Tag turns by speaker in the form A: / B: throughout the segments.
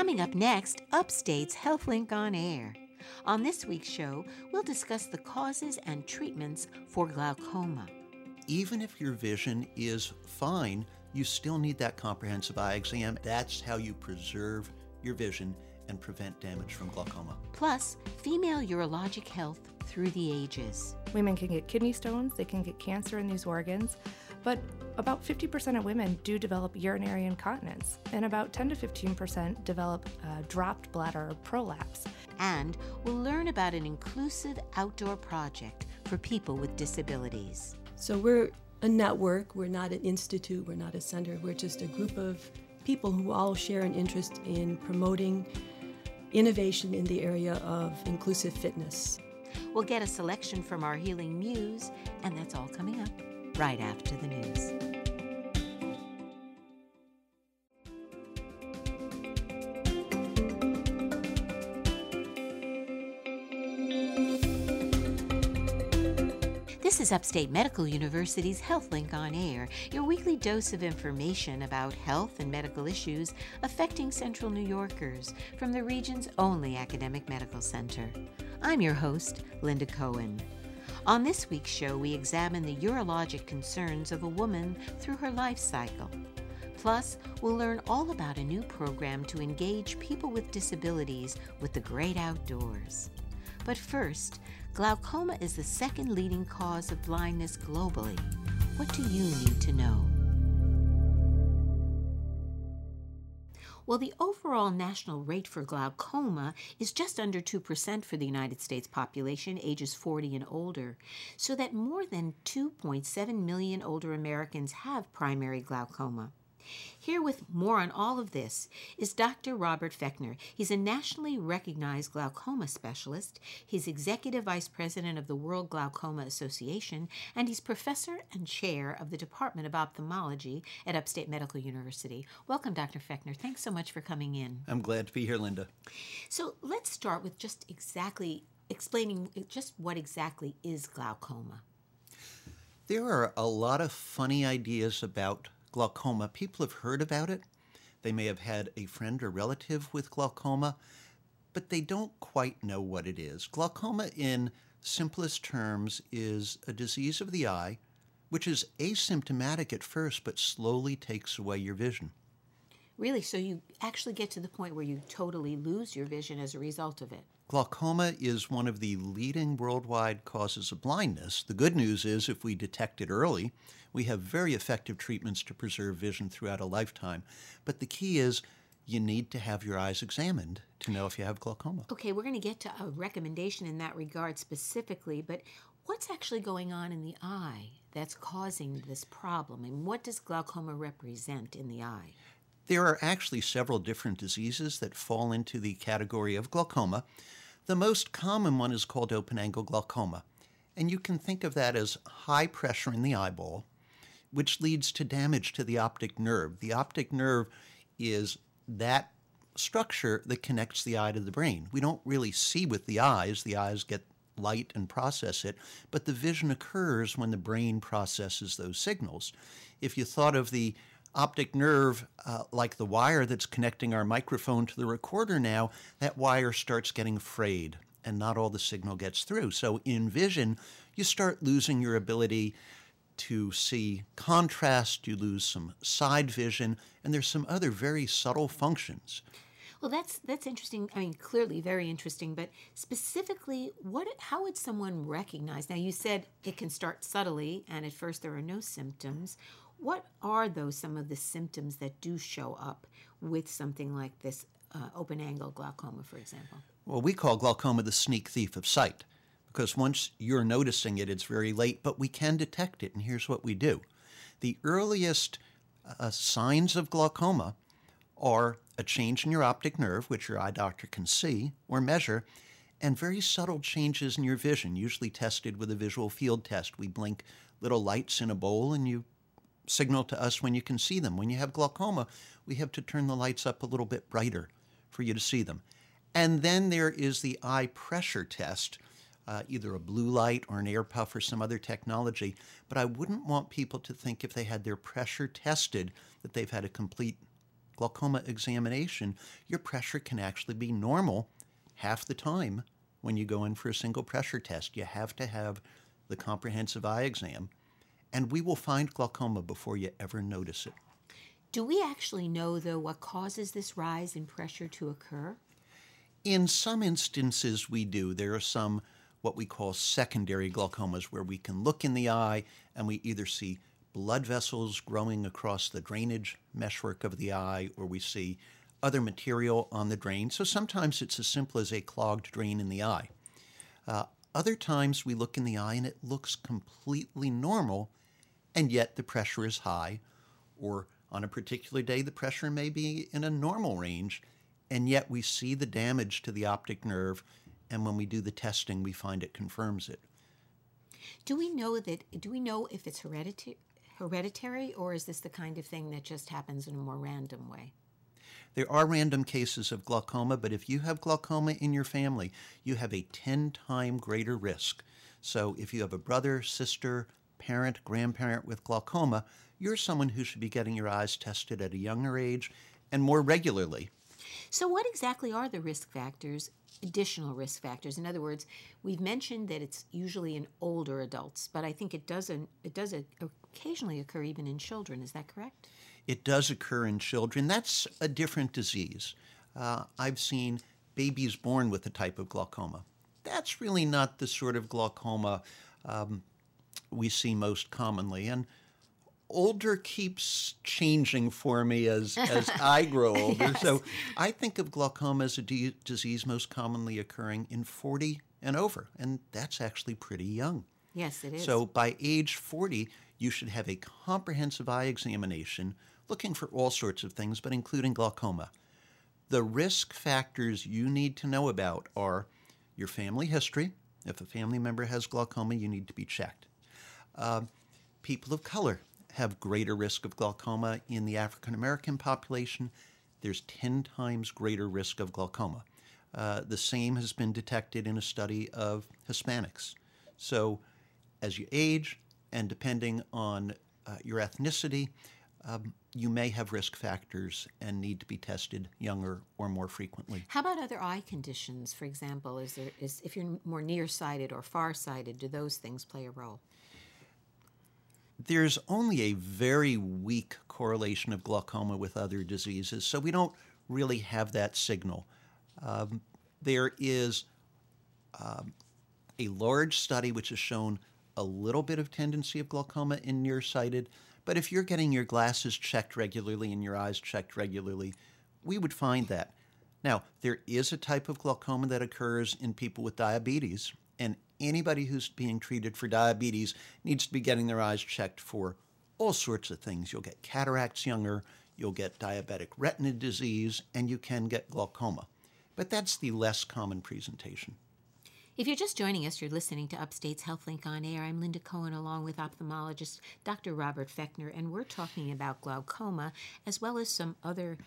A: Coming up next, Upstate's HealthLink on Air. On this week's show, we'll discuss the causes and treatments for glaucoma.
B: Even if your vision is fine, you still need that comprehensive eye exam. That's how you preserve your vision and prevent damage from glaucoma.
A: Plus, female urologic health through the ages.
C: Women can get kidney stones, they can get cancer in these organs, but about 50% of women do develop urinary incontinence, and about 10 to 15% develop uh, dropped bladder or prolapse.
A: And we'll learn about an inclusive outdoor project for people with disabilities.
D: So we're a network, we're not an institute, we're not a center, we're just a group of people who all share an interest in promoting innovation in the area of inclusive fitness.
A: We'll get a selection from our Healing Muse, and that's all coming up right after the news. This is Upstate Medical University's HealthLink on Air, your weekly dose of information about health and medical issues affecting Central New Yorkers from the region's only academic medical center. I'm your host, Linda Cohen. On this week's show, we examine the urologic concerns of a woman through her life cycle. Plus, we'll learn all about a new program to engage people with disabilities with the great outdoors. But first, glaucoma is the second leading cause of blindness globally. What do you need to know? Well, the overall national rate for glaucoma is just under 2% for the United States population ages 40 and older, so that more than 2.7 million older Americans have primary glaucoma. Here with more on all of this is Dr. Robert Fechtner. He's a nationally recognized glaucoma specialist. He's executive vice president of the World Glaucoma Association, and he's professor and chair of the Department of Ophthalmology at Upstate Medical University. Welcome, Dr. Fechtner. Thanks so much for coming in.
B: I'm glad to be here, Linda.
A: So let's start with just exactly explaining just what exactly is glaucoma.
B: There are a lot of funny ideas about glaucoma. People have heard about it. They may have had a friend or relative with glaucoma, but they don't quite know what it is. Glaucoma, in simplest terms, is a disease of the eye which is asymptomatic at first but slowly takes away your vision.
A: Really? So you actually get to the point where you totally lose your vision as a result of it?
B: Glaucoma is one of the leading worldwide causes of blindness. The good news is, if we detect it early, we have very effective treatments to preserve vision throughout a lifetime. But the key is you need to have your eyes examined to know if you have glaucoma.
A: Okay, we're going to get to a recommendation in that regard specifically, but what's actually going on in the eye that's causing this problem, and what does glaucoma represent in the eye?
B: There are actually several different diseases that fall into the category of glaucoma. The most common one is called open angle glaucoma, and you can think of that as high pressure in the eyeball, which leads to damage to the optic nerve. The optic nerve is that structure that connects the eye to the brain. We don't really see with the eyes, the eyes get light and process it, but the vision occurs when the brain processes those signals. If you thought of the optic nerve, uh, like the wire that's connecting our microphone to the recorder now, that wire starts getting frayed and not all the signal gets through. So in vision, you start losing your ability to see contrast, you lose some side vision, and there's some other very subtle functions.
A: Well, that's that's interesting. I mean, clearly very interesting. But specifically, what? How would someone recognize? Now, you said it can start subtly, and at first there are no symptoms. What are those some of the symptoms that do show up with something like this uh, open angle glaucoma, for example?
B: Well, we call glaucoma the sneak thief of sight because once you're noticing it, it's very late, but we can detect it, and here's what we do. The earliest uh, signs of glaucoma are a change in your optic nerve, which your eye doctor can see or measure, and very subtle changes in your vision, usually tested with a visual field test. We blink little lights in a bowl, and you signal to us when you can see them. When you have glaucoma, we have to turn the lights up a little bit brighter for you to see them. And then there is the eye pressure test, uh, either a blue light or an air puff or some other technology. But I wouldn't want people to think if they had their pressure tested that they've had a complete glaucoma examination, your pressure can actually be normal half the time when you go in for a single pressure test. You have to have the comprehensive eye exam, and we will find glaucoma before you ever notice it.
A: Do we actually know, though, what causes this rise in pressure to occur?
B: In some instances, we do. There are some what we call secondary glaucomas where we can look in the eye and we either see blood vessels growing across the drainage meshwork of the eye or we see other material on the drain. So sometimes it's as simple as a clogged drain in the eye. Uh, other times we look in the eye and it looks completely normal, and yet the pressure is high, or on a particular day the pressure may be in a normal range, and yet we see the damage to the optic nerve, and when we do the testing, we find it confirms it.
A: Do we know that? Do we know if it's hereditary, hereditary, or is this the kind of thing that just happens in a more random way?
B: There are random cases of glaucoma, but if you have glaucoma in your family, you have a 10 time greater risk. So if you have a brother, sister, parent, grandparent with glaucoma, you're someone who should be getting your eyes tested at a younger age and more regularly.
A: So, what exactly are the risk factors, additional risk factors? In other words, we've mentioned that it's usually in older adults, but I think it doesn't. It does occasionally occur even in children. Is that correct?
B: It does occur in children. That's a different disease. Uh, I've seen babies born with a type of glaucoma. That's really not the sort of glaucoma um, we see most commonly. And older keeps changing for me as, as I grow older. yes. So I think of glaucoma as a d- disease most commonly occurring in 40 and over, and that's actually pretty young.
A: Yes, it is.
B: So by age 40, you should have a comprehensive eye examination looking for all sorts of things, but including glaucoma. The risk factors you need to know about are your family history. If a family member has glaucoma, you need to be checked. Uh, people of color have greater risk of glaucoma. In the African American population, there's 10 times greater risk of glaucoma. Uh, the same has been detected in a study of Hispanics. So, as you age, and depending on uh, your ethnicity, um, you may have risk factors and need to be tested younger or more frequently.
A: How about other eye conditions? For example, is there is if you're more nearsighted or farsighted, do those things play a role?
B: There's only a very weak correlation of glaucoma with other diseases, so we don't really have that signal. Um, there is um, a large study which has shown a little bit of tendency of glaucoma in nearsighted, but if you're getting your glasses checked regularly and your eyes checked regularly, we would find that. Now, there is a type of glaucoma that occurs in people with diabetes, and anybody who's being treated for diabetes needs to be getting their eyes checked for all sorts of things. You'll get cataracts younger, you'll get diabetic retina disease, and you can get glaucoma. But that's the less common presentation.
A: If you're just joining us, you're listening to Upstate's HealthLink on Air. I'm Linda Cohen along with ophthalmologist Dr. Robert Fechtner, and we're talking about glaucoma as well as some other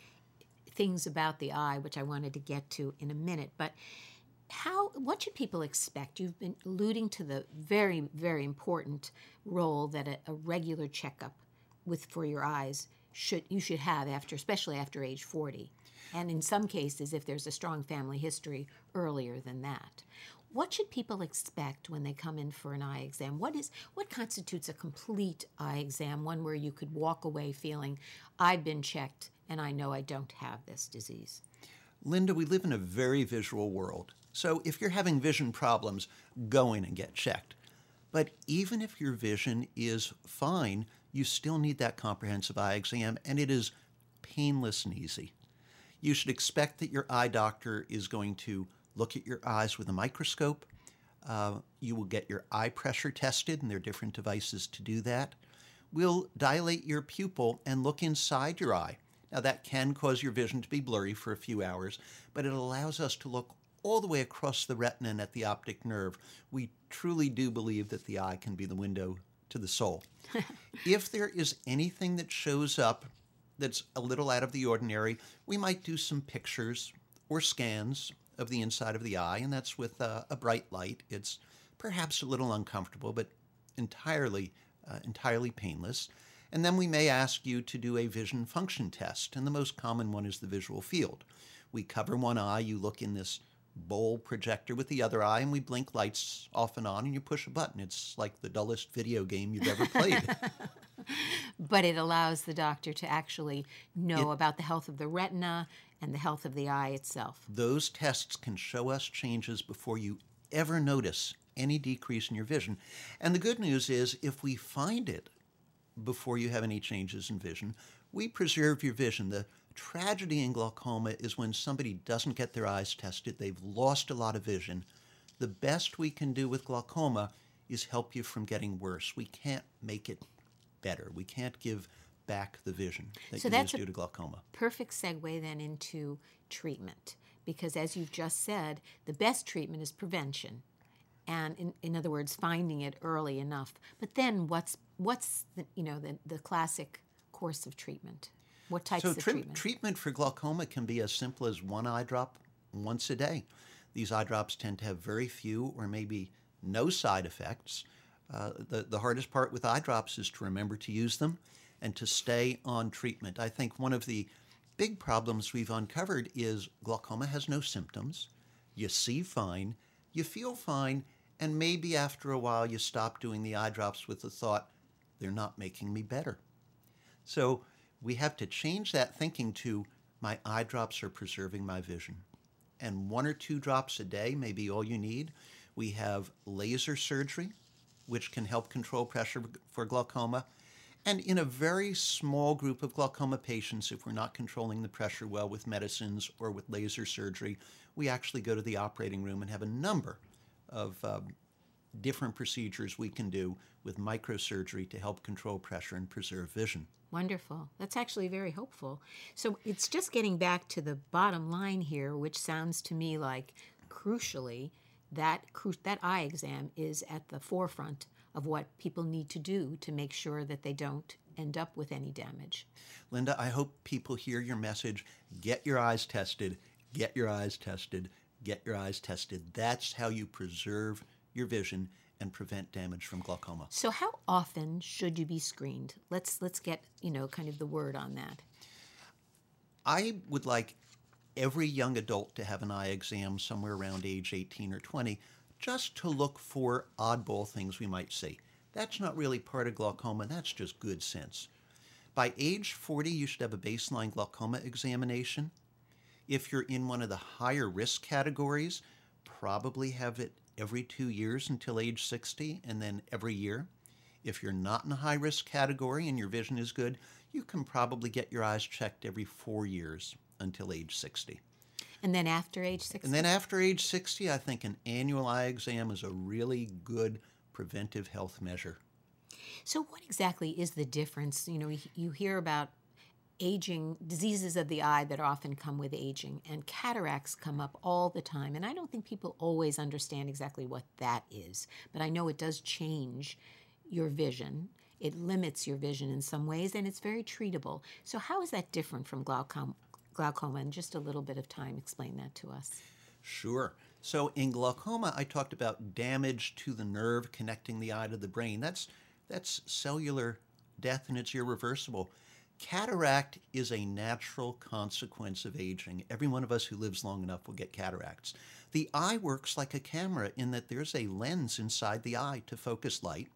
A: things about the eye, which I wanted to get to in a minute. But how what should people expect? You've been alluding to the very, very important role that a, a regular checkup with for your eyes should you should have after especially after age 40 and in some cases if there's a strong family history earlier than that what should people expect when they come in for an eye exam? What is what constitutes a complete eye exam? One where you could walk away feeling I've been checked and I know I don't have this disease.
B: Linda, we live in a very visual world. So if you're having vision problems, go in and get checked. But even if your vision is fine, you still need that comprehensive eye exam, and it is painless and easy. You should expect that your eye doctor is going to look at your eyes with a microscope. Uh, you will get your eye pressure tested, and there are different devices to do that. We'll dilate your pupil and look inside your eye. Now, that can cause your vision to be blurry for a few hours, but it allows us to look all the way across the retina and at the optic nerve. We truly do believe that the eye can be the window to the soul. if there is anything that shows up that's a little out of the ordinary, we might do some pictures or scans of the inside of the eye, and that's with uh, a bright light. It's perhaps a little uncomfortable, but entirely, uh, entirely painless. And then we may ask you to do a vision function test, and the most common one is the visual field. We cover one eye, you look in this bowl projector with the other eye, and we blink lights off and on, and you push a button. It's like the dullest video game you've ever played.
A: but it allows the doctor to actually know it, about the health of the retina and the health of the eye itself.
B: Those tests can show us changes before you ever notice any decrease in your vision. And the good news is, if we find it before you have any changes in vision, we preserve your vision. The tragedy in glaucoma is when somebody doesn't get their eyes tested, they've lost a lot of vision. The best we can do with glaucoma is help you from getting worse. We can't make it better. We can't give back the vision that
A: so
B: you
A: that's
B: lose due to glaucoma.
A: Perfect segue then into treatment, because as you've just said, the best treatment is prevention, and in, in other words, finding it early enough. But then, what's what's the, you know the the classic course of treatment? What types
B: so
A: of treatment?
B: treatment for glaucoma can be as simple as one eye drop once a day. These eye drops tend to have very few or maybe no side effects. Uh, the, the hardest part with eye drops is to remember to use them and to stay on treatment. I think one of the big problems we've uncovered is glaucoma has no symptoms. You see fine, you feel fine, and maybe after a while you stop doing the eye drops with the thought, they're not making me better. So we have to change that thinking to my eye drops are preserving my vision. And one or two drops a day may be all you need. We have laser surgery, which can help control pressure for glaucoma. And in a very small group of glaucoma patients, if we're not controlling the pressure well with medicines or with laser surgery, we actually go to the operating room and have a number of um, different procedures we can do with microsurgery to help control pressure and preserve vision.
A: Wonderful. That's actually very hopeful. So it's just getting back to the bottom line here, which sounds to me like crucially that that eye exam is at the forefront of what people need to do to make sure that they don't end up with any damage.
B: Linda, I hope people hear your message. Get your eyes tested. Get your eyes tested. Get your eyes tested. That's how you preserve your vision and prevent damage from glaucoma.
A: So how often should you be screened? Let's let's get, you know, kind of the word on that.
B: I would like every young adult to have an eye exam somewhere around age 18 or 20 just to look for oddball things we might see. That's not really part of glaucoma, that's just good sense. By age 40, you should have a baseline glaucoma examination. If you're in one of the higher risk categories, probably have it every two years until age 60 and then every year. If you're not in a high risk category and your vision is good, you can probably get your eyes checked every four years until age 60.
A: And then after age 60?
B: And then after age 60, I think an annual eye exam is a really good preventive health measure.
A: So, what exactly is the difference? You know, you hear about aging, diseases of the eye that often come with aging, and cataracts come up all the time. And I don't think people always understand exactly what that is, but I know it does change your vision. It limits your vision in some ways, and it's very treatable. So, how is that different from glaucoma? glaucoma in just a little bit of time. Explain that to us.
B: Sure. So in glaucoma, I talked about damage to the nerve connecting the eye to the brain. That's that's cellular death and it's irreversible. Cataract is a natural consequence of aging. Every one of us who lives long enough will get cataracts. The eye works like a camera in that there's a lens inside the eye to focus light.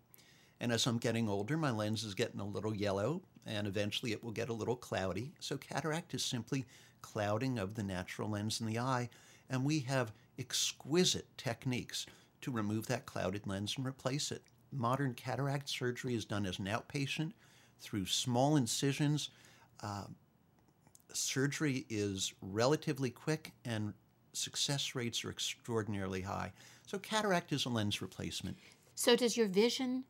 B: And as I'm getting older, my lens is getting a little yellow, and eventually it will get a little cloudy. So, cataract is simply clouding of the natural lens in the eye, and we have exquisite techniques to remove that clouded lens and replace it. Modern cataract surgery is done as an outpatient through small incisions. Uh, surgery is relatively quick, and success rates are extraordinarily high. So, cataract is a lens replacement.
A: So, does your vision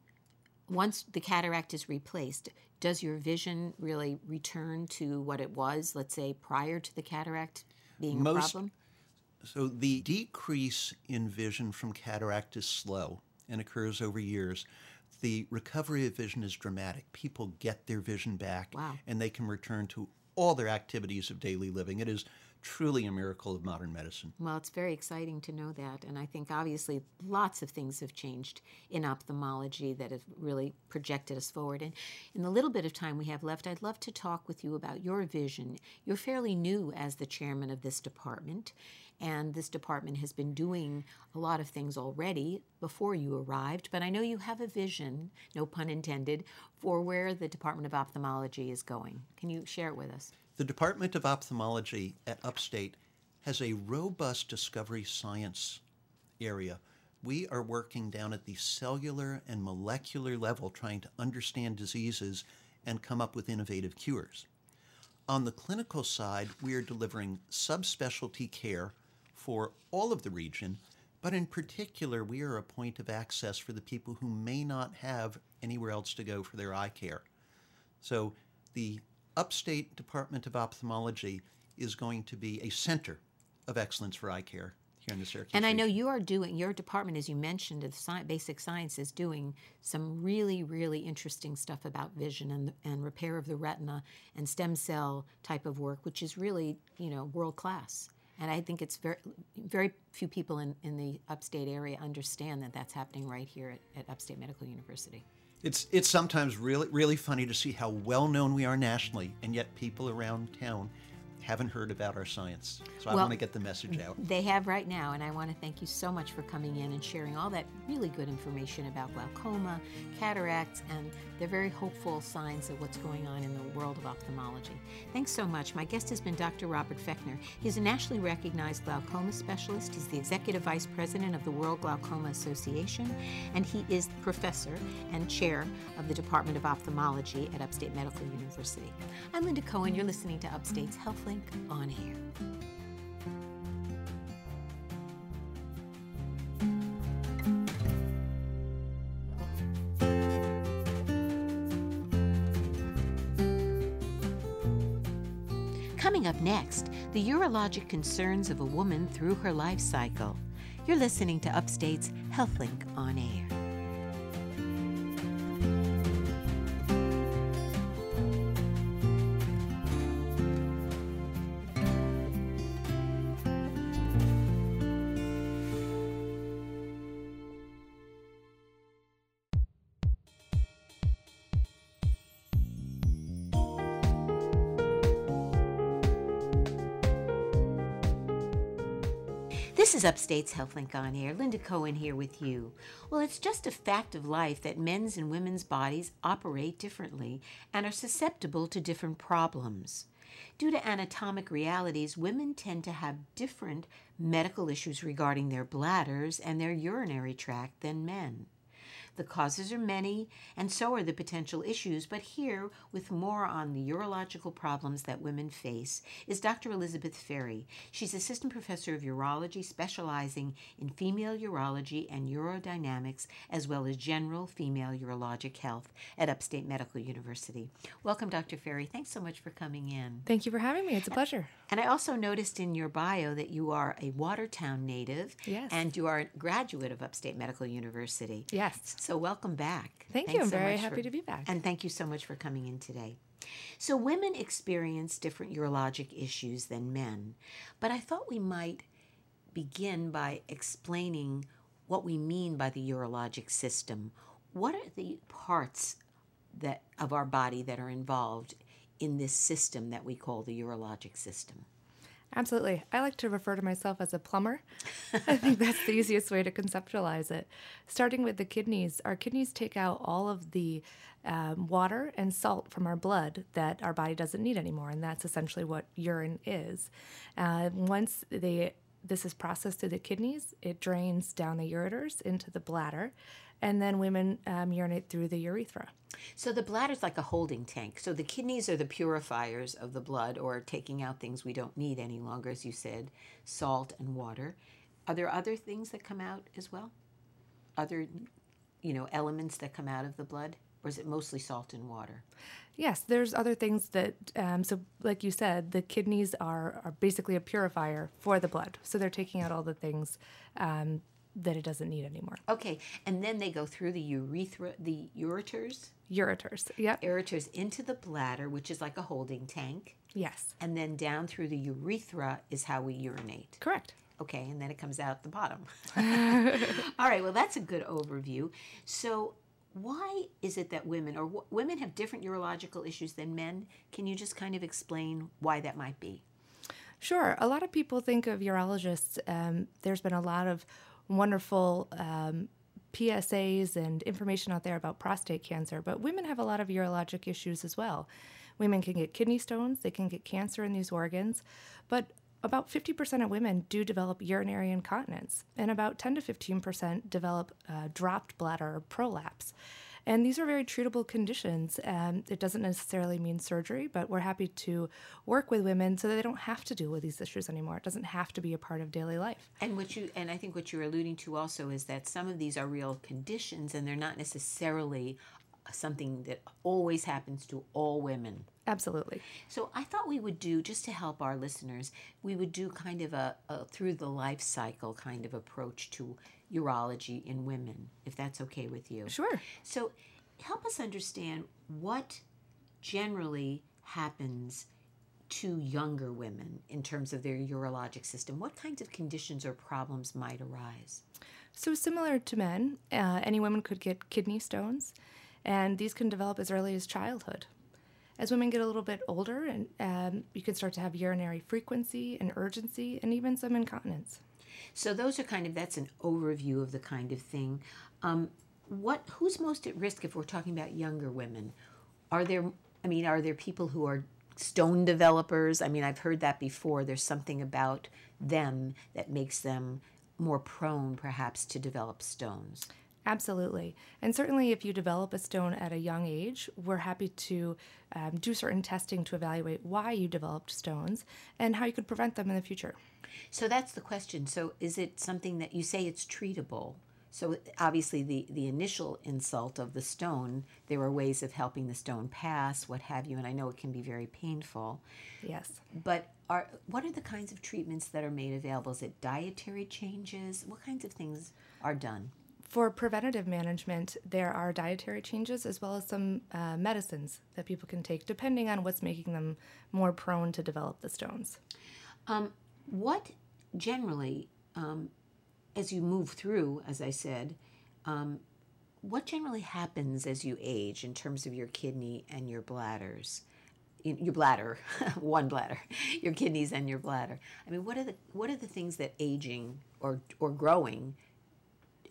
A: once the cataract is replaced, does your vision really return to what it was, let's say, prior to the cataract being Most, a problem?
B: So the decrease in vision from cataract is slow and occurs over years. The recovery of vision is dramatic. People get their vision back
A: wow.
B: and they can return to all their activities of daily living. It is truly a miracle of modern medicine.
A: Well, it's very exciting to know that. And I think obviously lots of things have changed in ophthalmology that have really projected us forward. And in the little bit of time we have left, I'd love to talk with you about your vision. You're fairly new as the chairman of this department. And this department has been doing a lot of things already before you arrived, but I know you have a vision, no pun intended, for where the Department of Ophthalmology is going. Can you share it with us?
B: The Department of Ophthalmology at Upstate has a robust discovery science area. We are working down at the cellular and molecular level trying to understand diseases and come up with innovative cures. On the clinical side, we are delivering subspecialty care for all of the region, but in particular, we are a point of access for the people who may not have anywhere else to go for their eye care. So the Upstate Department of Ophthalmology is going to be a center of excellence for eye care here in the Syracuse.
A: And I know you are doing your department, as you mentioned, of sci- basic science, is doing some really, really interesting stuff about vision and and repair of the retina and stem cell type of work, which is really you know world class. And I think it's very, very few people in, in the upstate area understand that that's happening right here at, at Upstate Medical University.
B: It's it's sometimes really really funny to see how well known we are nationally, and yet people around town haven't heard about our science. So I want to get the message out.
A: They have right now, and I want to thank you so much for coming in and sharing all that really good information about glaucoma, cataracts, and the very hopeful signs of what's going on in the world of ophthalmology. Thanks so much. My guest has been Dr. Robert Fechtner. He's a nationally recognized glaucoma specialist. He's the executive vice president of the World Glaucoma Association, and he is professor and chair of the Department of Ophthalmology at Upstate Medical University. I'm Linda Cohen. You're listening to Upstate's On air. Coming up next, the urologic concerns of a woman through her life cycle. You're listening to Upstate's HealthLink on air. Upstate's HealthLink on Air. Linda Cohen here with you. Well, it's just a fact of life that men's and women's bodies operate differently and are susceptible to different problems. Due to anatomic realities, women tend to have different medical issues regarding their bladders and their urinary tract than men. The causes are many, and so are the potential issues, but here, with more on the urological problems that women face, is Dr. Elizabeth Ferry. She's assistant professor of urology, specializing in female urology and urodynamics, as well as general female urologic health at Upstate Medical University. Welcome, Dr. Ferry. Thanks so much for coming in.
C: Thank you for having me. It's a pleasure.
A: And I also noticed in your bio that you are a Watertown native
C: Yes.
A: and you are a graduate of Upstate Medical University.
C: Yes.
A: So welcome back.
C: Thank you. I'm
A: so
C: very happy
A: for-
C: to be back.
A: And thank you so much for coming in today. So women experience different urologic issues than men, but I thought we might begin by explaining what we mean by the urologic system. What are the parts that of our body that are involved in this system that we call the urologic system?
C: Absolutely. I like to refer to myself as a plumber. I think that's the easiest way to conceptualize it. Starting with the kidneys, our kidneys take out all of the um, water and salt from our blood that our body doesn't need anymore, and that's essentially what urine is. Uh, once they this is processed through the kidneys, it drains down the ureters into the bladder, and then women um, urinate through the urethra.
A: So the bladder is like a holding tank. So the kidneys are the purifiers of the blood or taking out things we don't need any longer, as you said, salt and water. Are there other things that come out as well? Other, you know, elements that come out of the blood? Or is it mostly salt and water?
C: Yes, there's other things that, um, so like you said, the kidneys are, are basically a purifier for the blood. So they're taking out all the things um, that it doesn't need anymore.
A: Okay, and then they go through the urethra, the ureters,
C: Ureters. Yep.
A: ureters into the bladder, which is like a holding tank.
C: Yes.
A: And then down through the urethra is how we urinate.
C: Correct.
A: Okay, and then it comes out the bottom. All right, well, that's a good overview. So, why is it that women or w- women have different urological issues than men? Can you just kind of explain why that might be?
C: Sure. A lot of people think of urologists. Um, there's been a lot of wonderful um, PSAs and information out there about prostate cancer, but women have a lot of urologic issues as well. Women can get kidney stones, they can get cancer in these organs, but about 50% of women do develop urinary incontinence, and about 10 to 15% develop uh, dropped bladder prolapse. And these are very treatable conditions. And it doesn't necessarily mean surgery, but we're happy to work with women so that they don't have to deal with these issues anymore. It doesn't have to be a part of daily life.
A: And what you and I think what you're alluding to also is that some of these are real conditions and they're not necessarily something that always happens to all women.
C: Absolutely.
A: So I thought we would do just to help our listeners, we would do kind of a, a through the life cycle kind of approach to urology in women, if that's okay with you.
C: Sure.
A: So help us understand what generally happens to younger women in terms of their urologic system. What kinds of conditions or problems might arise?
C: So, similar to men, uh, any woman could get kidney stones, and these can develop as early as childhood. As women get a little bit older, and um, you can start to have urinary frequency and urgency, and even some incontinence.
A: So those are kind of that's an overview of the kind of thing. Um, what who's most at risk if we're talking about younger women? Are there I mean, are there people who are stone developers? I mean, I've heard that before. There's something about them that makes them more prone perhaps to develop stones.
C: Absolutely. And certainly, if you develop a stone at a young age, we're happy to um, do certain testing to evaluate why you developed stones and how you could prevent them in the future.
A: So that's the question. So is it something that you say it's treatable? So obviously, the, the initial insult of the stone, there are ways of helping the stone pass, what have you, and I know it can be very painful.
C: Yes.
A: But are what are the kinds of treatments that are made available? Is it dietary changes? What kinds of things are done?
C: For preventative management, there are dietary changes as well as some uh, medicines that people can take depending on what's making them more prone to develop the stones.
A: Um, what generally, um, as you move through, as I said, um, what generally happens as you age in terms of your kidney and your bladders? Your bladder, one bladder, your kidneys and your bladder. I mean, what are the what are the things that aging or or growing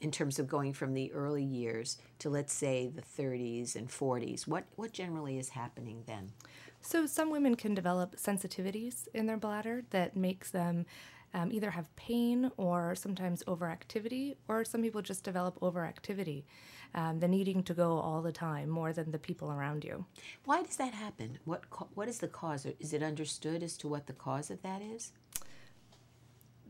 A: in terms of going from the early years to let's say the 30s and 40s what what generally is happening then?
C: So some women can develop sensitivities in their bladder that makes them um, either have pain or sometimes overactivity or some people just develop overactivity um, the needing to go all the time more than the people around you.
A: Why does that happen? What what is the cause? Is it understood as to what the cause of that is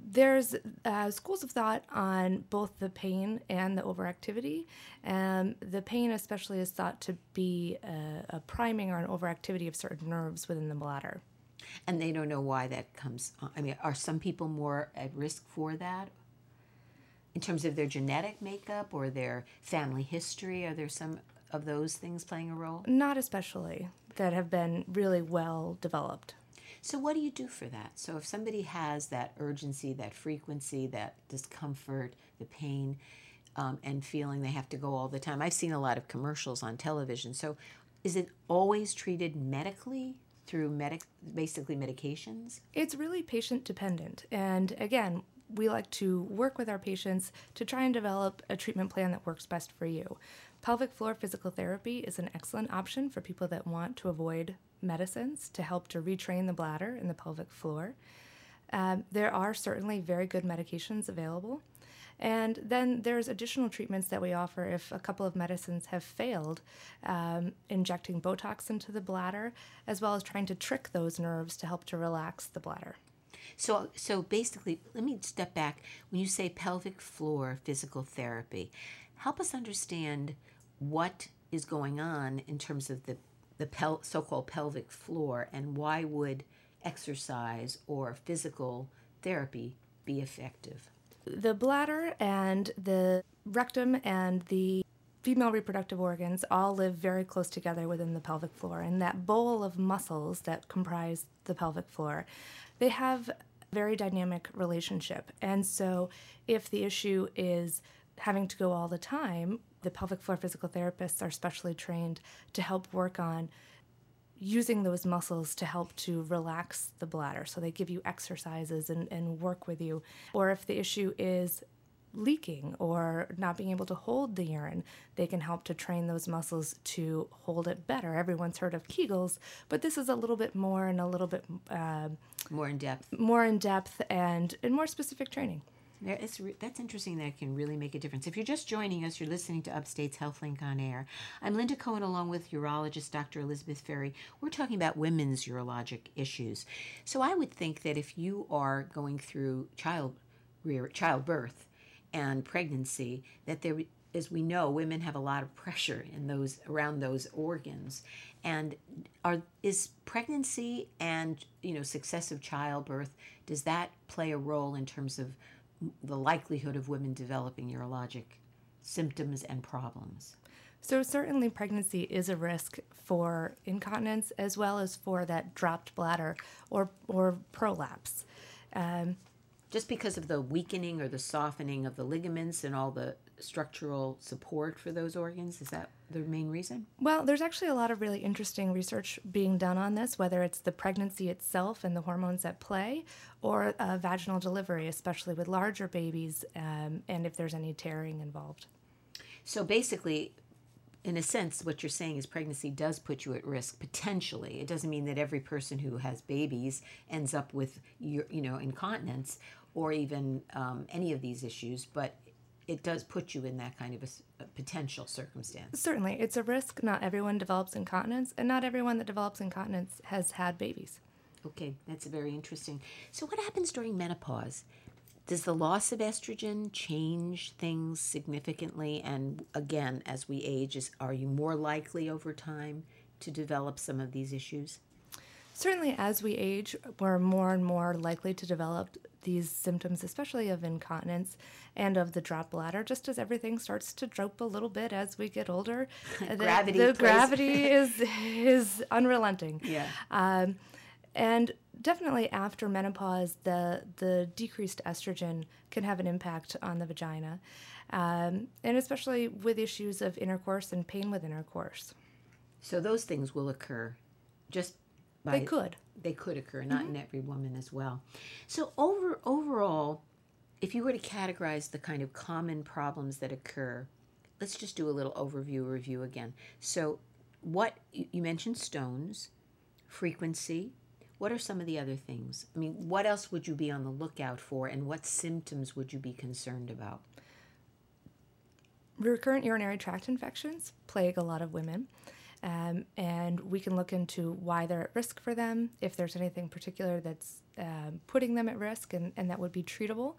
C: there's uh, schools of thought on both the pain and the overactivity. Um, the pain, especially, is thought to be a, a, priming or an overactivity of certain nerves within the bladder.
A: And they don't know why that comes. I mean, are some people more at risk for that? In terms of their genetic makeup or their family history, are there some of those things playing a role?
C: Not especially, that have been really well developed.
A: So, what do you do for that? So, if somebody has that urgency, that frequency, that discomfort, the pain, um, and feeling they have to go all the time, I've seen a lot of commercials on television. So, is it always treated medically through medic, basically medications?
C: It's really patient dependent. And again, we like to work with our patients to try and develop a treatment plan that works best for you. Pelvic floor physical therapy is an excellent option for people that want to avoid medicines to help to retrain the bladder and the pelvic floor. Um, there are certainly very good medications available. And then there's additional treatments that we offer if a couple of medicines have failed, um, injecting Botox into the bladder, as well as trying to trick those nerves to help to relax the bladder.
A: So, so basically, let me step back. When you say pelvic floor physical therapy, help us understand what is going on in terms of the the pel- so-called pelvic floor and why would exercise or physical therapy be effective
C: the bladder and the rectum and the female reproductive organs all live very close together within the pelvic floor. And that bowl of muscles that comprise the pelvic floor, they have a very dynamic relationship. And so if the issue is having to go all the time, the pelvic floor physical therapists are specially trained to help work on using those muscles to help to relax the bladder. So they give you exercises and, and work with you. Or if the issue is leaking or not being able to hold the urine, they can help to train those muscles to hold it better. Everyone's heard of Kegels, but this is a little bit more and a little bit uh,
A: more in depth,
C: more in depth, and and more specific training.
A: It's, that's interesting. That can really make a difference. If you're just joining us, you're listening to Upstate's HealthLink on Air. I'm Linda Cohen, along with urologist Dr. Elizabeth Ferry. We're talking about women's urologic issues. So I would think that if you are going through child rear, childbirth, and pregnancy that there as we know women have a lot of pressure in those around those organs and are is pregnancy and you know successive childbirth does that play a role in terms of the likelihood of women developing urologic symptoms and problems
C: so certainly pregnancy is a risk for incontinence as well as for that dropped bladder or or prolapse um,
A: just because of the weakening or the softening of the ligaments and all the structural support for those organs? Is that the main reason?
C: Well, there's actually a lot of really interesting research being done on this, whether it's the pregnancy itself and the hormones at play, or uh, vaginal delivery, especially with larger babies, um, and if there's any tearing involved.
A: So basically, in a sense, what you're saying is pregnancy does put you at risk potentially. It doesn't mean that every person who has babies ends up with you know incontinence or even um, any of these issues, but it does put you in that kind of a, a, potential circumstance.
C: Certainly, it's a risk. Not everyone develops incontinence, and not everyone that develops incontinence has had babies.
A: Okay, that's very interesting. So, what happens during menopause? Does the loss of estrogen change things significantly? And again, as we age, is, are you more likely over time to develop some of these issues?
C: Certainly, as we age, we're more and more likely to develop these symptoms, especially of incontinence and of the drop bladder, just as everything starts to droop a little bit as we get older.
A: gravity,
C: the, the gravity is is unrelenting.
A: Yeah.
C: Um, and definitely after menopause, the the decreased estrogen can have an impact on the vagina, um, and especially with issues of intercourse and pain with intercourse.
A: So those things will occur, just
C: by, they could
A: they could occur, not mm-hmm. in every woman as well. So over overall, if you were to categorize the kind of common problems that occur, let's just do a little overview review again. So, what you mentioned stones, frequency, what are some of the other things? I mean, what else would you be on the lookout for, and what symptoms would you be concerned about?
C: Recurrent urinary tract infections plague a lot of women, um, and we can look into why they're at risk for them, if there's anything particular that's um, putting them at risk, and, and that would be treatable.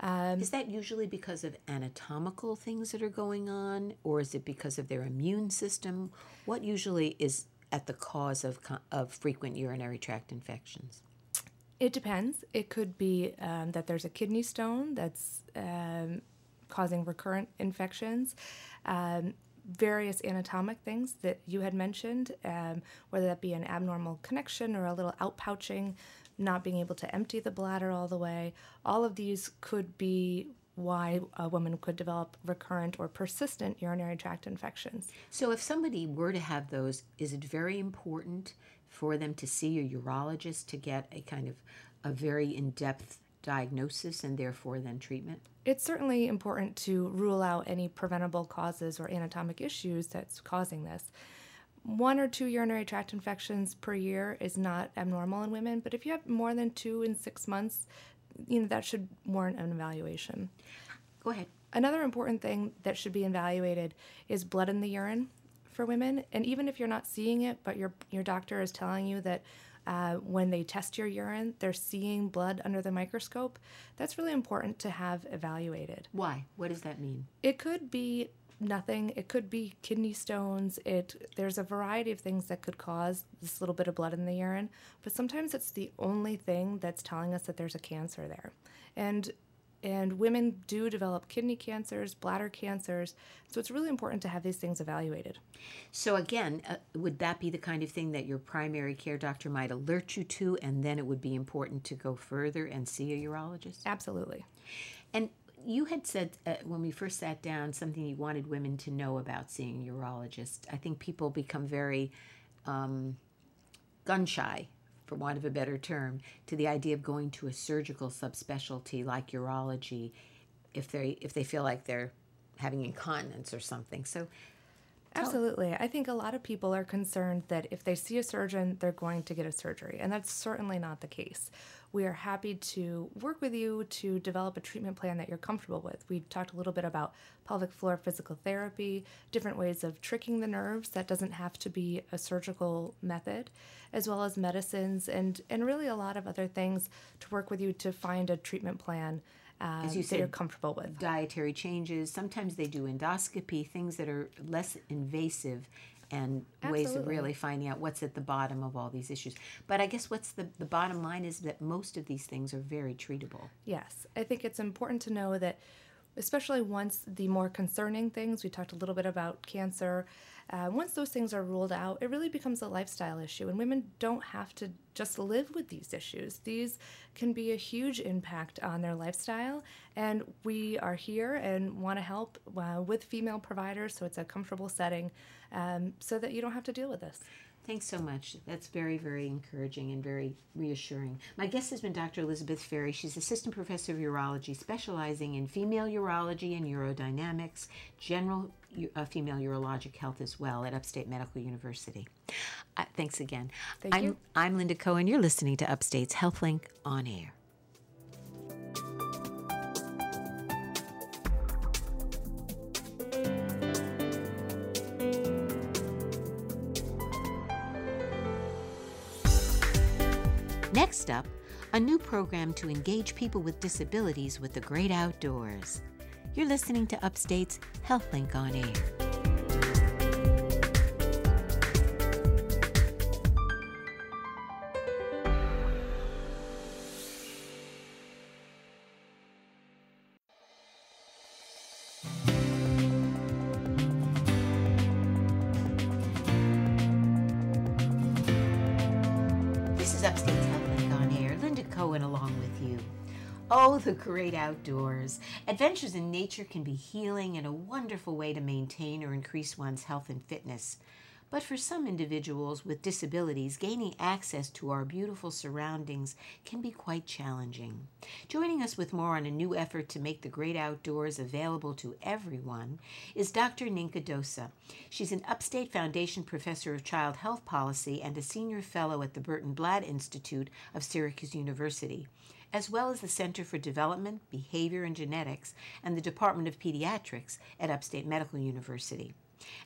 A: Um, is that usually because of anatomical things that are going on, or is it because of their immune system? What usually is at the cause of, of frequent urinary tract infections?
C: It depends. It could be um, that there's a kidney stone that's um, causing recurrent infections. Um, various anatomic things that you had mentioned, um, whether that be an abnormal connection or a little outpouching, not being able to empty the bladder all the way. All of these could be why a woman could develop recurrent or persistent urinary tract infections.
A: So, if somebody were to have those, is it very important for them to see a urologist to get a kind of a very in depth diagnosis and therefore then treatment?
C: It's certainly important to rule out any preventable causes or anatomic issues that's causing this. One or two urinary tract infections per year is not abnormal in women, but if you have more than two in six months, you know, that should warrant an evaluation.
A: Go ahead.
C: Another important thing that should be evaluated is blood in the urine for women. And even if you're not seeing it, but your your doctor is telling you that uh, when they test your urine, they're seeing blood under the microscope. That's really important to have evaluated.
A: Why? What does that mean?
C: It could be nothing. It could be kidney stones. It there's a variety of things that could cause this little bit of blood in the urine, but sometimes it's the only thing that's telling us that there's a cancer there. And And women do develop kidney cancers, bladder cancers. So it's really important to have these things evaluated.
A: So, again, uh, would that be the kind of thing that your primary care doctor might alert you to, and then it would be important to go further and see a urologist?
C: Absolutely.
A: And you had said uh, when we first sat down something you wanted women to know about seeing a urologist. I think people become very um, gun shy, for want of a better term, to the idea of going to a surgical subspecialty like urology if they if they feel like they're having incontinence or something. So
C: Absolutely. I think a lot of people are concerned that if they see a surgeon, they're going to get a surgery, and that's certainly not the case. We are happy to work with you to develop a treatment plan that you're comfortable with. We talked a little bit about pelvic floor physical therapy, different ways of tricking the nerves that doesn't have to be a surgical method, as well as medicines and, and really a lot of other things to work with you to find a treatment plan
A: As um, you
C: that
A: said,
C: you're comfortable with.
A: dietary changes. Sometimes they do endoscopy, things that are less invasive and ways of really finding out what's at the bottom of all these issues. But I guess what's the, the bottom line is that most of these things are very treatable.
C: Yes, I think it's important to know that, especially once the more concerning things, we talked a little bit about cancer, uh, once those things are ruled out, it really becomes a lifestyle issue, and women don't have to just live with these issues. These can be a huge impact on their lifestyle, and we are here and want to help uh, with female providers so it's a comfortable setting um, so that you don't have to deal with this.
A: Thanks so much. That's very, very encouraging and very reassuring. My guest has been Dr. Elizabeth Ferry. She's assistant professor of urology, specializing in female urology and urodynamics, general uh, female urologic health as well at Upstate Medical University. Uh, thanks again.
C: Thank
A: I'm,
C: you.
A: I'm Linda Cohen. You're listening to Upstate's HealthLink on air. Next up, a new program to engage people with disabilities with the great outdoors. You're listening to Upstate's HealthLink on air. The great outdoors. Adventures in nature can be healing and a wonderful way to maintain or increase one's health and fitness. But for some individuals with disabilities, gaining access to our beautiful surroundings can be quite challenging. Joining us with more on a new effort to make the great outdoors available to everyone is Dr. Nienke Dosa. She's an Upstate Foundation professor of child health policy and a senior fellow at the Burton Blatt Institute of Syracuse University as well as the Center for Development, Behavior, and Genetics and the Department of Pediatrics at Upstate Medical University.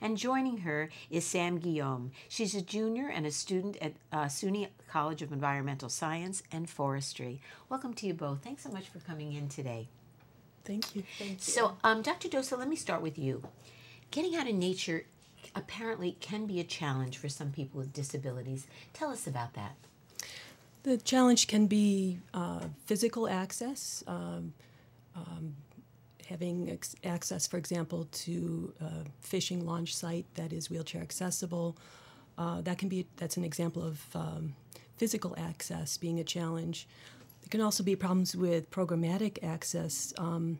A: And joining her is Sam Guillaume. She's a junior and a student at uh, SUNY College of Environmental Science and Forestry. Welcome to you both. Thanks so much for coming in today.
D: Thank you. Thank you.
A: So, um, Dr. Dosa, let me start with you. Getting out in nature apparently can be a challenge for some people with disabilities. Tell us about that.
D: The challenge can be uh, physical access, um, um, having access, for example, to a fishing launch site that is wheelchair accessible. Uh, that can be that's an example of um, physical access being a challenge. There can also be problems with programmatic access. Um,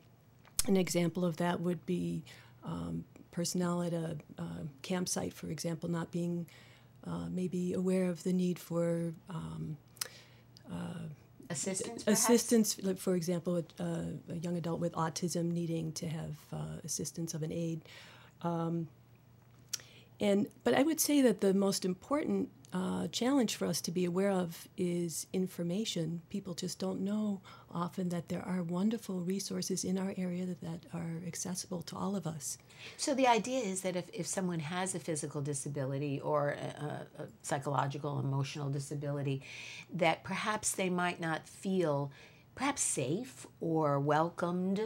D: an example of that would be um, personnel at a uh, campsite, for example, not being uh, maybe aware of the need for um,
A: Assistance? perhaps?
D: assistance, like for example, a, a young adult with autism needing to have uh, assistance of an aide. Um, and but I would say that the most important uh, challenge for us to be aware of is information. People just don't know often that there are wonderful resources in our area that, that are accessible to all of us.
A: So the idea is that if, if someone has a physical disability or a, a, psychological, emotional disability, that perhaps they might not feel perhaps safe or welcomed,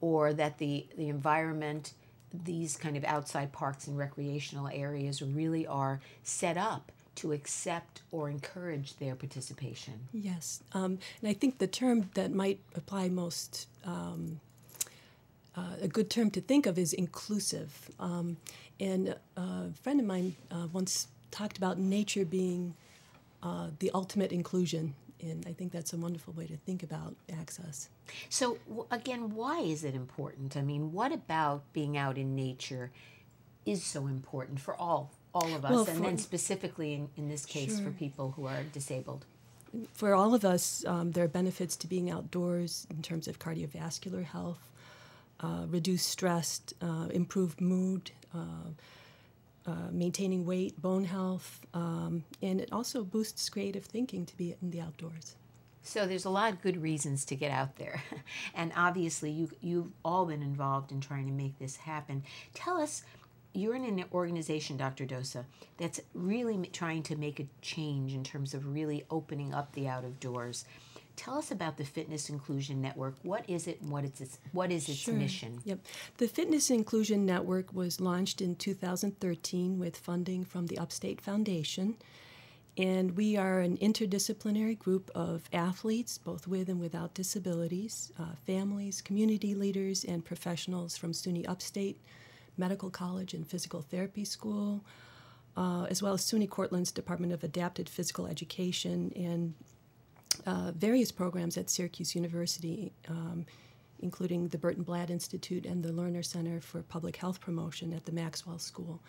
A: or that the, the environment, these kind of outside parks and recreational areas really are set up to accept or encourage their participation.
D: Yes, um, and I think the term that might apply most, um, uh, a good term to think of is inclusive. Um, and a friend of mine uh, once talked about nature being uh, the ultimate inclusion, and I think that's a wonderful way to think about access.
A: So, again, why is it important? I mean, what about being out in nature is so important for all all of us,
D: Well,
A: and then specifically in, in this case for people who are disabled?
D: For all of us, um, there are benefits to being outdoors in terms of cardiovascular health, uh, reduced stress, uh, improved mood, uh, uh, maintaining weight, bone health, um, and it also boosts creative thinking to be in the outdoors.
A: So there's a lot of good reasons to get out there, and obviously you you've all been involved in trying to make this happen. Tell us, you're in an organization, Dr. Dosa, that's really trying to make a change in terms of really opening up the out of doors. Tell us about the Fitness Inclusion Network. What is it? and What is its what is its
D: Sure.
A: mission?
D: Yep. The Fitness Inclusion Network was launched in 2013 with funding from the Upstate Foundation. And we are an interdisciplinary group of athletes, both with and without disabilities, uh, families, community leaders, and professionals from SUNY Upstate Medical College and Physical Therapy School, uh, as well as SUNY Cortland's Department of Adapted Physical Education and uh, various programs at Syracuse University, um, including the Burton Blatt Institute and the Lerner Center for Public Health Promotion at the Maxwell School.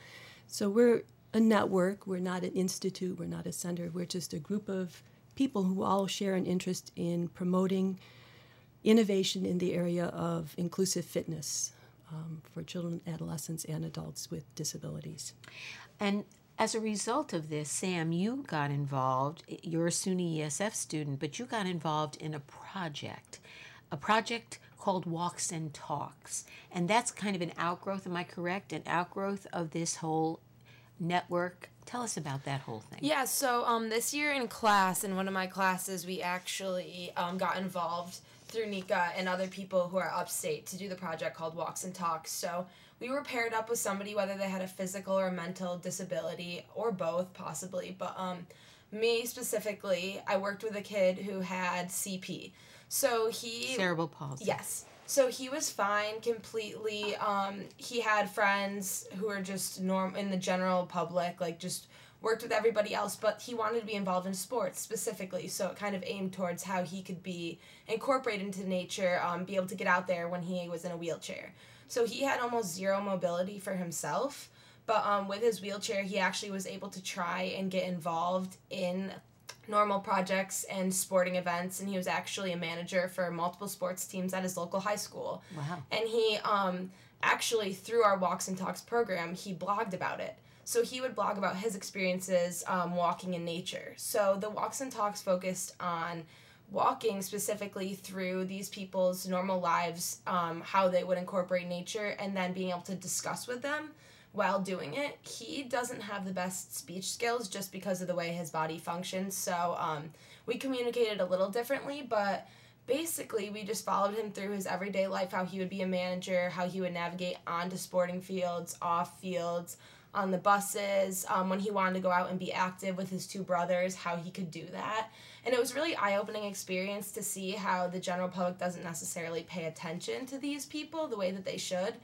D: So we're a network, we're not an institute, we're not a center, we're just a group of people who all share an interest in promoting innovation in the area of inclusive fitness um, for children, adolescents, and adults with disabilities.
A: And as a result of this, Sam, you got involved. You're a SUNY ESF student, but you got involved in a project, a project called Walks and Talks. And that's kind of an outgrowth, am I correct? An outgrowth of this whole network. Tell us about that whole thing.
E: Yeah, so um, this year in class, in one of my classes, we actually um, got involved through Nika and other people who are upstate to do the project called Walks and Talks. So we were paired up with somebody, whether they had a physical or mental disability, or both possibly. But um, me specifically, I worked with a kid who had CP. So he.
A: Cerebral palsy.
E: Yes. So he was fine completely. Um, he had friends who were just norm in the general public, like just worked with everybody else, but he wanted to be involved in sports specifically. So it kind of aimed towards how he could be incorporated into nature, um, be able to get out there when he was in a wheelchair. So he had almost zero mobility for himself, but um, with his wheelchair, he actually was able to try and get involved in normal projects and sporting events and he was actually a manager for multiple sports teams at his local high school.
A: Wow.
E: and he um, actually through our walks and talks program he blogged about it. So he would blog about his experiences um, walking in nature. So the walks and talks focused on walking specifically through these people's normal lives um, how they would incorporate nature and then being able to discuss with them while doing it. He doesn't have the best speech skills just because of the way his body functions. So um, we communicated a little differently, but basically we just followed him through his everyday life, how he would be a manager, how he would navigate onto sporting fields, off fields, on the buses, um, when he wanted to go out and be active with his two brothers, how he could do that. And it was really eye-opening experience to see how the general public doesn't necessarily pay attention to these people the way that they should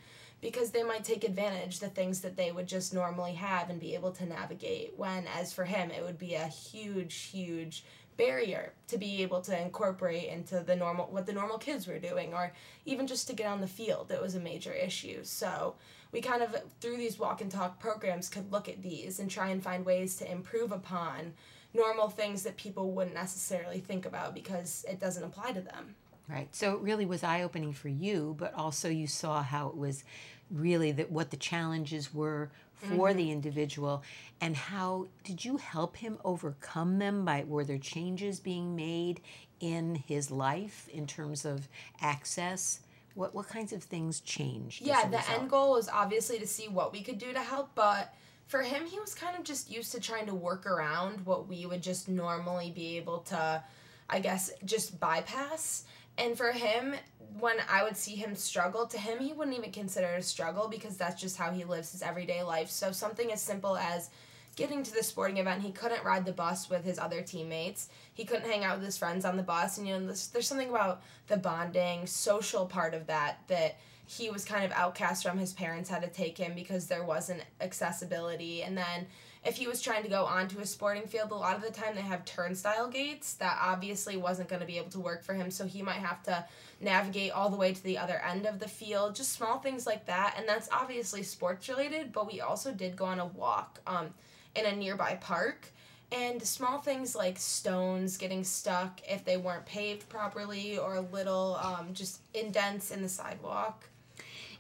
E: because they might take advantage the things that they would just normally have and be able to navigate when as for him it would be a huge huge barrier to be able to incorporate into the normal what the normal kids were doing or even just to get on the field it was a major issue so we kind of through these walk and talk programs could look at these and try and find ways to improve upon normal things that people wouldn't necessarily think about because it doesn't apply to them
A: Right. So it really was eye opening for you, but also you saw how it was really that what the challenges were for the mm-hmm. individual and how did you help him overcome them by were there changes being made in his life in terms of access? What what kinds of things changed?
E: yeah the end goal was obviously to see what we could do to help but for him he was kind of just used to trying to work around what we would just normally be able to i guess just bypass and for him when i would see him struggle to him he wouldn't even consider it a struggle because that's just how he lives his everyday life so something as simple as getting to the sporting event, he couldn't ride the bus with his other teammates. He couldn't hang out with his friends on the bus. And, you know, there's, there's something about the bonding, social part of that that he was kind of outcast from. His parents had to take him because there wasn't accessibility. And then if he was trying to go onto a sporting field, a lot of the time they have turnstile gates. That obviously wasn't going to be able to work for him, so he might have to navigate all the way to the other end of the field. Just small things like that, and that's obviously sports related. But we also did go on a walk um, in a nearby park. And small things like stones getting stuck if they weren't paved properly, or a little um, just indents in the sidewalk.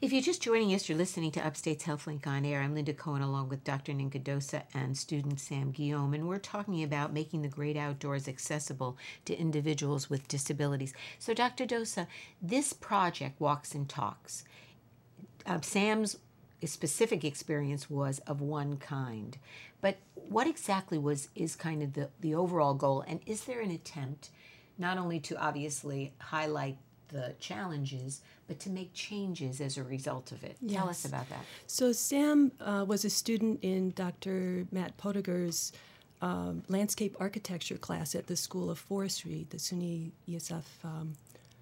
A: If you're just joining us, you're listening to Upstate's HealthLink on Air. I'm Linda Cohen along with Dr. Nienke Dosa and student Sam Guillaume, and we're talking about making the great outdoors accessible to individuals with disabilities. So, Dr. Dosa, this project, Walks and Talks, uh, Sam's specific experience was of one kind. But what exactly was is kind of the, the overall goal, and is there an attempt not only to obviously highlight the challenges, but to make changes as a result of it. Tell us about that.
D: So Sam uh, was a student in Dr. Matt Potteiger's um, landscape architecture class at the School of Forestry, the SUNY ESF um,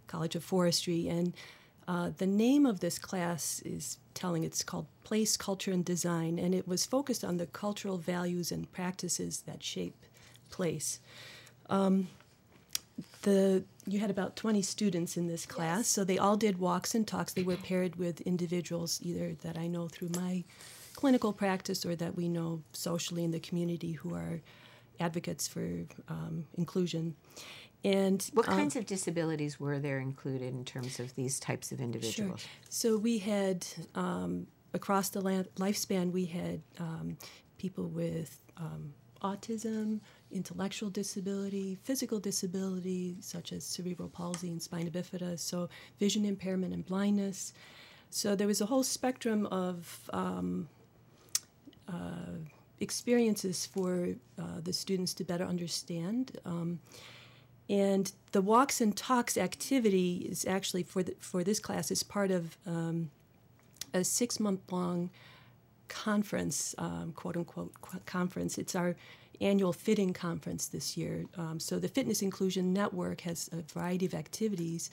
D: College of Forestry, and uh, the name of this class is telling. It's called Place, Culture, and Design, and it was focused on the cultural values and practices that shape place. Um, the you had about 20 students in this class so they all did walks and talks they were paired with individuals either that i know through my clinical practice or that we know socially in the community who are advocates for um, inclusion and
A: What
D: um,
A: kinds of disabilities were there included in terms of these types of individuals?
D: Sure. So we had um, across the la- lifespan, we had um, people with um, autism, intellectual disability, physical disability such as cerebral palsy and spina bifida, so vision impairment and blindness. So there was a whole spectrum of um, uh, experiences for uh, the students to better understand. Um, and the walks and talks activity is actually for the, for this class is part of um, a six month long conference, um, quote unquote qu- conference. It's our annual fitting conference this year. Um, so the Fitness Inclusion Network has a variety of activities.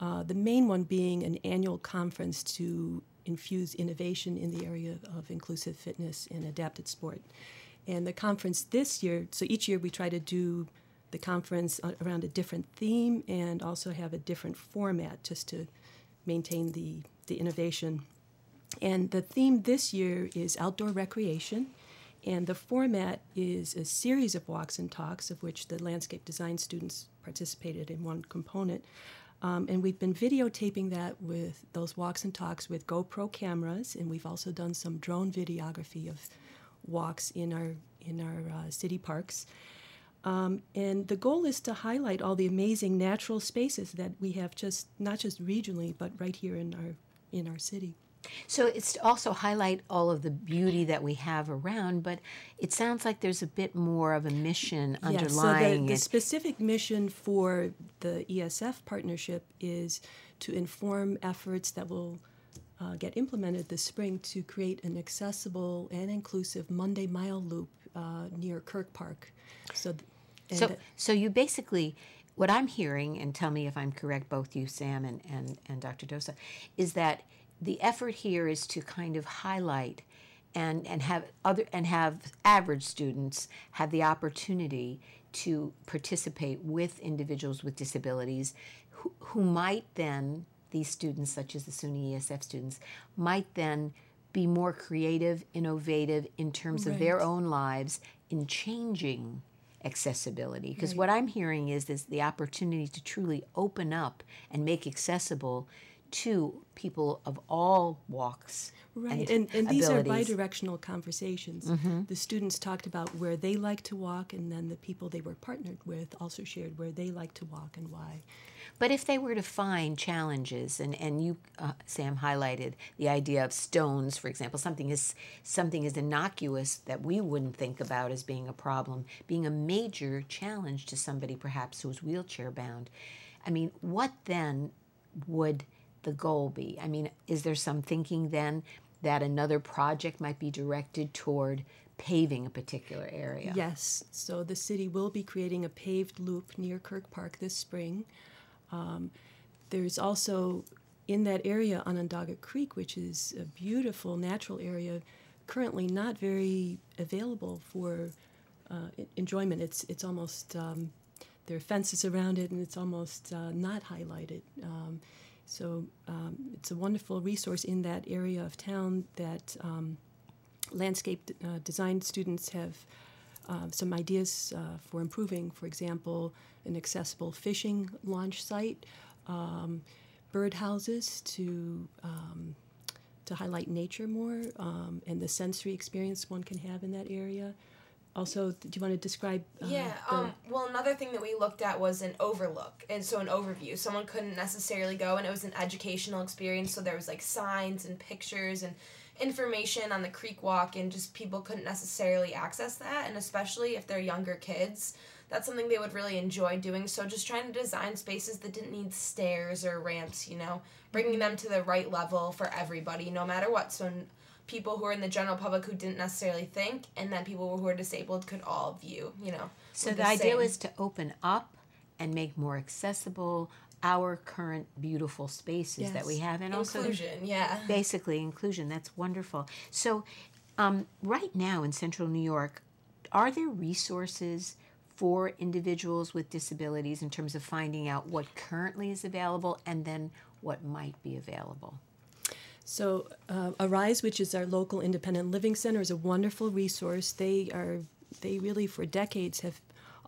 D: Uh, the main one being an annual conference to infuse innovation in the area of inclusive fitness and adapted sport. And the conference this year, so each year we try to do the conference around a different theme and also have a different format just to maintain the, the innovation. And the theme this year is outdoor recreation. And the format is a series of walks and talks, of which the landscape design students participated in one component. Um, and we've been videotaping that with those walks and talks with GoPro cameras, and we've also done some drone videography of walks in our in our uh, city parks. Um, and the goal is to highlight all the amazing natural spaces that we have, just not just regionally, but right here in our in our city.
A: So it's to also highlight all of the beauty that we have around, but it sounds like there's a bit more of a mission
D: Yes,
A: underlying
D: so the, the specific mission for the ESF partnership is to inform efforts that will uh, get implemented this spring to create an accessible and inclusive Monday Mile Loop uh, near Kirk Park. So, th-
A: So, so you basically, what I'm hearing, and tell me if I'm correct, both you, Sam, and, and, and Dr. Dosa, is that the effort here is to kind of highlight and, and have other and have average students have the opportunity to participate with individuals with disabilities who, who might then these students such as the SUNY ESF students might then be more creative innovative in terms of their own lives in changing accessibility because what i'm hearing is this the opportunity to truly open up and make accessible to people of all walks
D: Right,
A: and,
D: and, and these are.
A: Mm-hmm.
D: conversations. The students talked about where they like to walk, and then the people they were partnered with also shared where they like to walk and why.
A: But if they were to find challenges, and and you, uh, Sam, highlighted the idea of stones, for example, something is something is innocuous that we wouldn't think about as being a problem, being a major challenge to somebody perhaps who's wheelchair bound. I mean, what then would the goal be? I mean, is there some thinking then that another project might be directed toward paving a particular area.
D: Yes, so the city will be creating a paved loop near Kirk Park this spring. Um, there's also in that area on Onondaga Creek, which is a beautiful natural area, currently not very available for uh, enjoyment. It's it's almost um, there are fences around it, and it's almost uh, not highlighted. Um, so um, it's a wonderful resource in that area of town that um, landscape uh, design students have uh, some ideas uh, for improving. For example, an accessible fishing launch site, um, bird houses to um, to highlight nature more um, and the sensory experience one can have in that area. Also, do you want to describe?
E: Uh, yeah. Um, well, another thing that we looked at was an overlook, and so an overview. Someone couldn't necessarily go, and it was an educational experience. So there was like signs and pictures and information on the creek walk, and just people couldn't necessarily access that. And especially if they're younger kids, that's something they would really enjoy doing. So just trying to design spaces that didn't need stairs or ramps, you know, bringing them to the right level for everybody, no matter what. So people who are in the general public who didn't necessarily think, and then people who are disabled could all view, you know.
A: So the, the idea was to open up and make more accessible our current beautiful spaces yes. that we have
E: and inclusion, also yeah
A: basically inclusion that's wonderful so um, right now in central new york are there resources for individuals with disabilities in terms of finding out what currently is available and then what might be available
D: so, uh, Arise, which is our local independent living center, is a wonderful resource. They are they really for decades have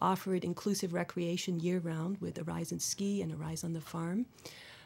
D: offered inclusive recreation year round with Arise and Ski and Arise on the Farm.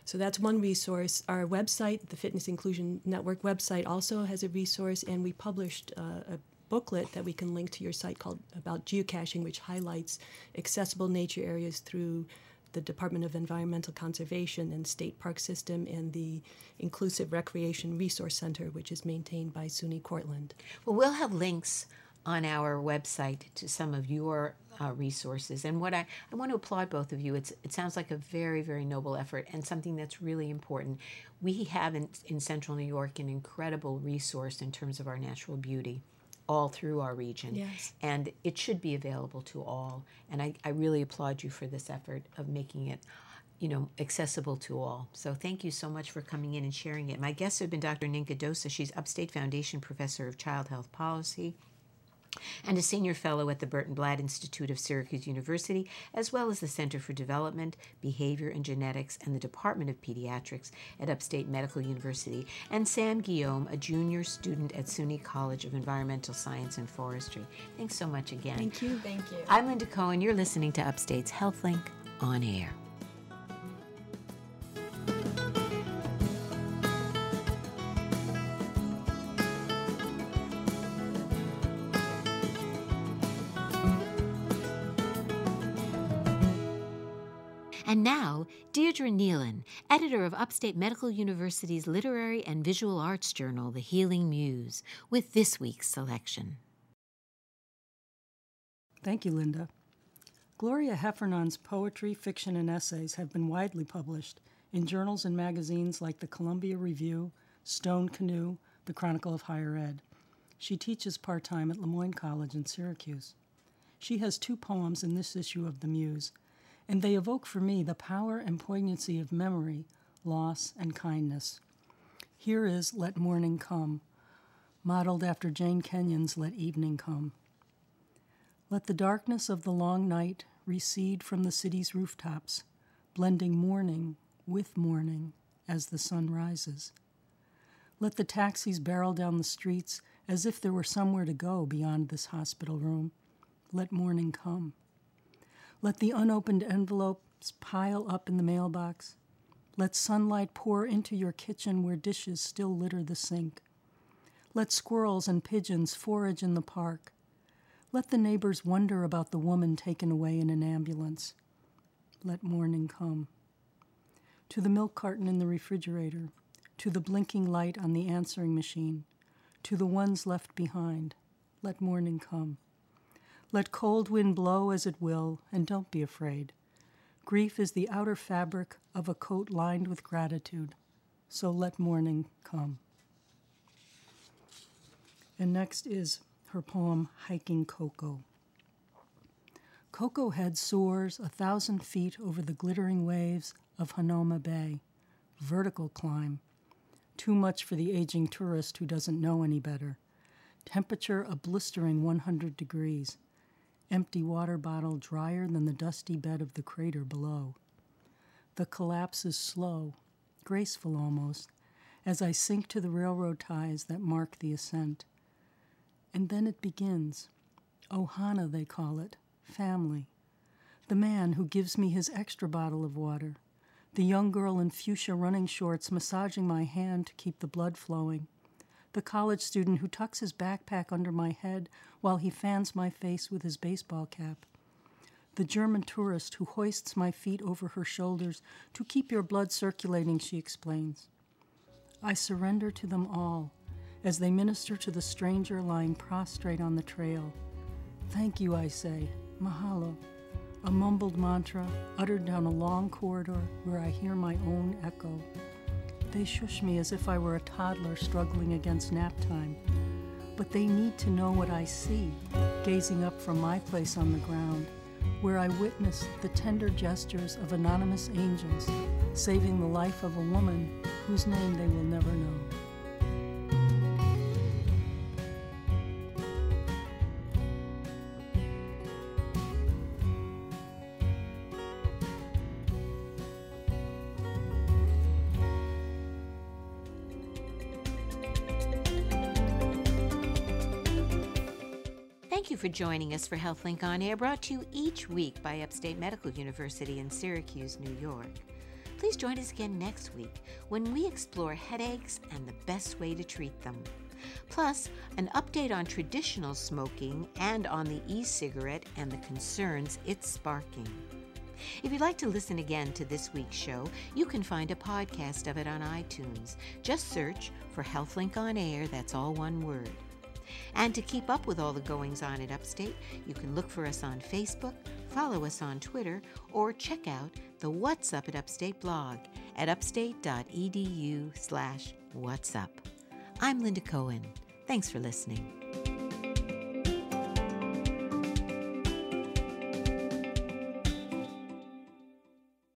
D: So that's one resource. Our website, the Fitness Inclusion Network website, also has a resource, and we published uh, a booklet that we can link to your site called about geocaching, which highlights accessible nature areas through the Department of Environmental Conservation and State Park System and the Inclusive Recreation Resource Center, which is maintained by SUNY Cortland.
A: Well, we'll have links on our website to some of your uh, resources. And what I, I want to applaud both of you. It's, it sounds like a very, very noble effort and something that's really important. We have in, in Central New York an incredible resource in terms of our natural beauty all through our region.
D: Yes.
A: And it should be available to all. And I, I really applaud you for this effort of making it you know, accessible to all. So thank you so much for coming in and sharing it. My guests have been Dr. Nienke Dosa. She's Upstate Foundation Professor of Child Health Policy and a senior fellow at the Burton Blatt Institute of Syracuse University, as well as the Center for Development, Behavior, and Genetics and the Department of Pediatrics at Upstate Medical University, and Sam Guillaume, a junior student at SUNY College of Environmental Science and Forestry. Thanks so much again.
D: Thank you.
E: Thank you.
A: I'm Linda Cohen. You're listening to Upstate's HealthLink on air. Deirdre Neilen, editor of Upstate Medical University's literary and visual arts journal, The Healing Muse, with this week's selection.
F: Thank you, Linda. Gloria Heffernan's poetry, fiction, and essays have been widely published in journals and magazines like the Columbia Review, Stone Canoe, the Chronicle of Higher Ed. She teaches part time at Le Moyne College in Syracuse. She has two poems in this issue of The Muse and they evoke for me the power and poignancy of memory, loss, and kindness. Here is Let Morning Come, modeled after Jane Kenyon's Let Evening Come. Let the darkness of the long night recede from the city's rooftops, blending morning with morning as the sun rises. Let the taxis barrel down the streets as if there were somewhere to go beyond this hospital room. Let morning come. Let the unopened envelopes pile up in the mailbox. Let sunlight pour into your kitchen where dishes still litter the sink. Let squirrels and pigeons forage in the park. Let the neighbors wonder about the woman taken away in an ambulance. Let morning come. To the milk carton in the refrigerator, to the blinking light on the answering machine, to the ones left behind, let morning come. Let cold wind blow as it will, and don't be afraid. Grief is the outer fabric of a coat lined with gratitude, so let morning come. And next is her poem Hiking Koko. Koko Head soars a thousand feet over the glittering waves of Hanauma Bay. Vertical climb. Too much for the aging tourist who doesn't know any better. Temperature a blistering 100 degrees. Empty water bottle drier than the dusty bed of the crater below. The collapse is slow, graceful almost, as I sink to the railroad ties that mark the ascent. And then it begins. Ohana, they call it, family. The man who gives me his extra bottle of water. The young girl in fuchsia running shorts massaging my hand to keep the blood flowing. The college student who tucks his backpack under my head while he fans my face with his baseball cap. The German tourist who hoists my feet over her shoulders to keep your blood circulating, she explains. I surrender to them all as they minister to the stranger lying prostrate on the trail. Thank you, I say. Mahalo. A mumbled mantra uttered down a long corridor where I hear my own echo. They shush me as if I were a toddler struggling against nap time. But they need to know what I see, gazing up from my place on the ground, where I witness the tender gestures of anonymous angels saving the life of a woman whose name they will never know.
A: Joining us for HealthLink On Air, brought to you each week by Upstate Medical University in Syracuse, New York. Please join us again next week when we explore headaches and the best way to treat them. Plus, an update on traditional smoking and on the e cigarette and the concerns it's sparking. If you'd like to listen again to this week's show, you can find a podcast of it on iTunes. Just search for HealthLink On Air, that's all one word. And to keep up with all the goings on at Upstate, you can look for us on Facebook, follow us on Twitter, or check out the What's Up at Upstate blog at upstate.edu slash what's up. I'm Linda Cohen. Thanks for listening.